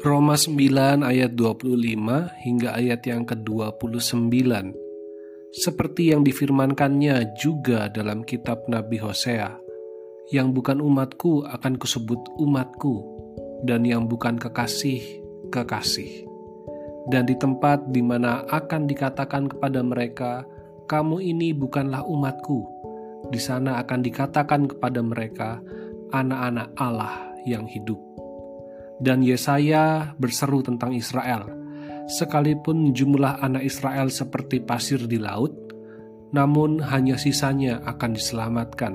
Roma 9 ayat 25 hingga ayat yang ke-29 seperti yang difirmankannya juga dalam kitab Nabi Hosea yang bukan umatku akan kusebut umatku dan yang bukan kekasih kekasih. Dan di tempat di mana akan dikatakan kepada mereka kamu ini bukanlah umatku di sana akan dikatakan kepada mereka anak-anak Allah yang hidup dan Yesaya berseru tentang Israel. Sekalipun jumlah anak Israel seperti pasir di laut, namun hanya sisanya akan diselamatkan.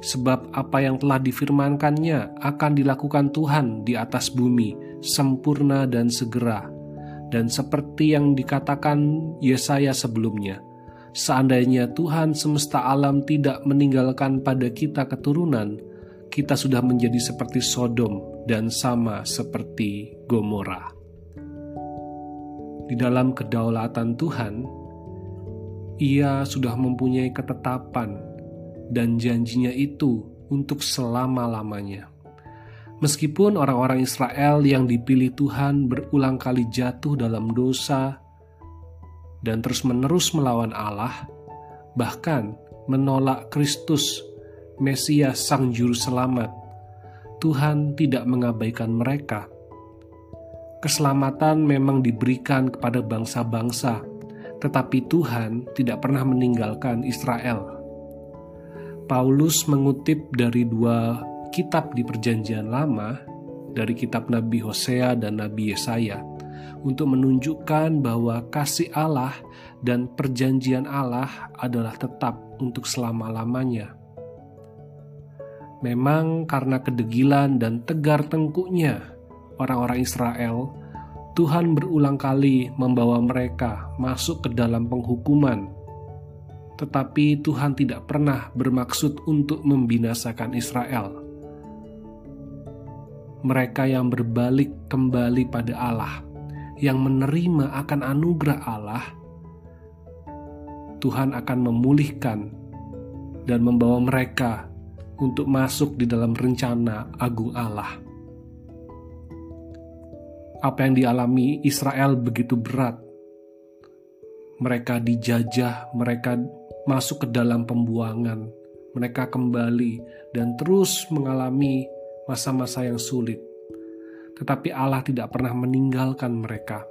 Sebab apa yang telah difirmankannya akan dilakukan Tuhan di atas bumi, sempurna dan segera. Dan seperti yang dikatakan Yesaya sebelumnya, seandainya Tuhan semesta alam tidak meninggalkan pada kita keturunan, kita sudah menjadi seperti Sodom dan sama seperti Gomora. Di dalam kedaulatan Tuhan, Ia sudah mempunyai ketetapan dan janjinya itu untuk selama-lamanya. Meskipun orang-orang Israel yang dipilih Tuhan berulang kali jatuh dalam dosa dan terus-menerus melawan Allah, bahkan menolak Kristus Mesias Sang Juru Selamat, Tuhan tidak mengabaikan mereka. Keselamatan memang diberikan kepada bangsa-bangsa, tetapi Tuhan tidak pernah meninggalkan Israel. Paulus mengutip dari dua kitab di Perjanjian Lama, dari kitab Nabi Hosea dan Nabi Yesaya, untuk menunjukkan bahwa kasih Allah dan perjanjian Allah adalah tetap untuk selama-lamanya Memang karena kedegilan dan tegar tengkuknya orang-orang Israel, Tuhan berulang kali membawa mereka masuk ke dalam penghukuman. Tetapi Tuhan tidak pernah bermaksud untuk membinasakan Israel. Mereka yang berbalik kembali pada Allah, yang menerima akan anugerah Allah, Tuhan akan memulihkan dan membawa mereka untuk masuk di dalam rencana agung Allah. Apa yang dialami Israel begitu berat. Mereka dijajah, mereka masuk ke dalam pembuangan, mereka kembali dan terus mengalami masa-masa yang sulit. Tetapi Allah tidak pernah meninggalkan mereka.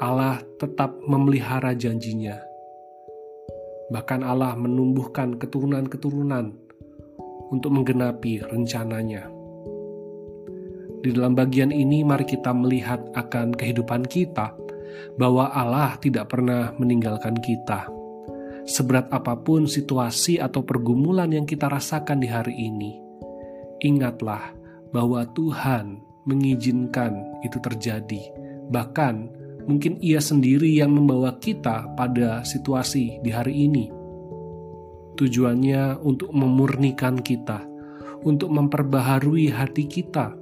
Allah tetap memelihara janjinya. Bahkan Allah menumbuhkan keturunan-keturunan untuk menggenapi rencananya. Di dalam bagian ini, mari kita melihat akan kehidupan kita bahwa Allah tidak pernah meninggalkan kita. Seberat apa pun situasi atau pergumulan yang kita rasakan di hari ini, ingatlah bahwa Tuhan mengizinkan itu terjadi. Bahkan mungkin Ia sendiri yang membawa kita pada situasi di hari ini Tujuannya untuk memurnikan kita, untuk memperbaharui hati kita,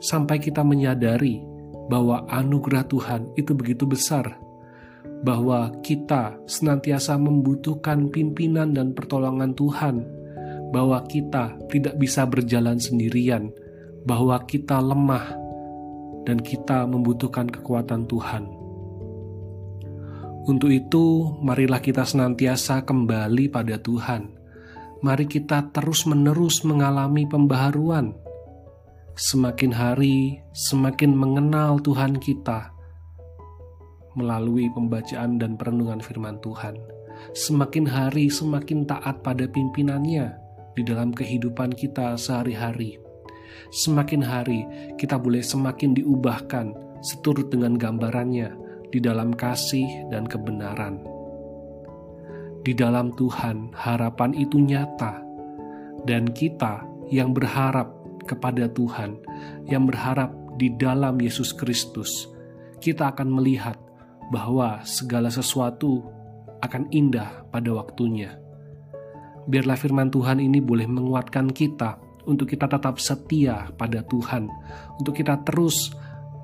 sampai kita menyadari bahwa anugerah Tuhan itu begitu besar, bahwa kita senantiasa membutuhkan pimpinan dan pertolongan Tuhan, bahwa kita tidak bisa berjalan sendirian, bahwa kita lemah, dan kita membutuhkan kekuatan Tuhan. Untuk itu, marilah kita senantiasa kembali pada Tuhan. Mari kita terus-menerus mengalami pembaharuan. Semakin hari, semakin mengenal Tuhan kita melalui pembacaan dan perenungan firman Tuhan. Semakin hari, semakin taat pada pimpinannya di dalam kehidupan kita sehari-hari. Semakin hari, kita boleh semakin diubahkan seturut dengan gambarannya di dalam kasih dan kebenaran. Di dalam Tuhan, harapan itu nyata, dan kita yang berharap kepada Tuhan, yang berharap di dalam Yesus Kristus, kita akan melihat bahwa segala sesuatu akan indah pada waktunya. Biarlah firman Tuhan ini boleh menguatkan kita untuk kita tetap setia pada Tuhan, untuk kita terus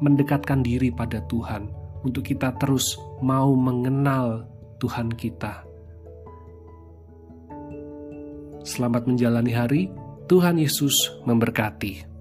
mendekatkan diri pada Tuhan, untuk kita terus mau mengenal Tuhan kita. Selamat menjalani hari, Tuhan Yesus memberkati.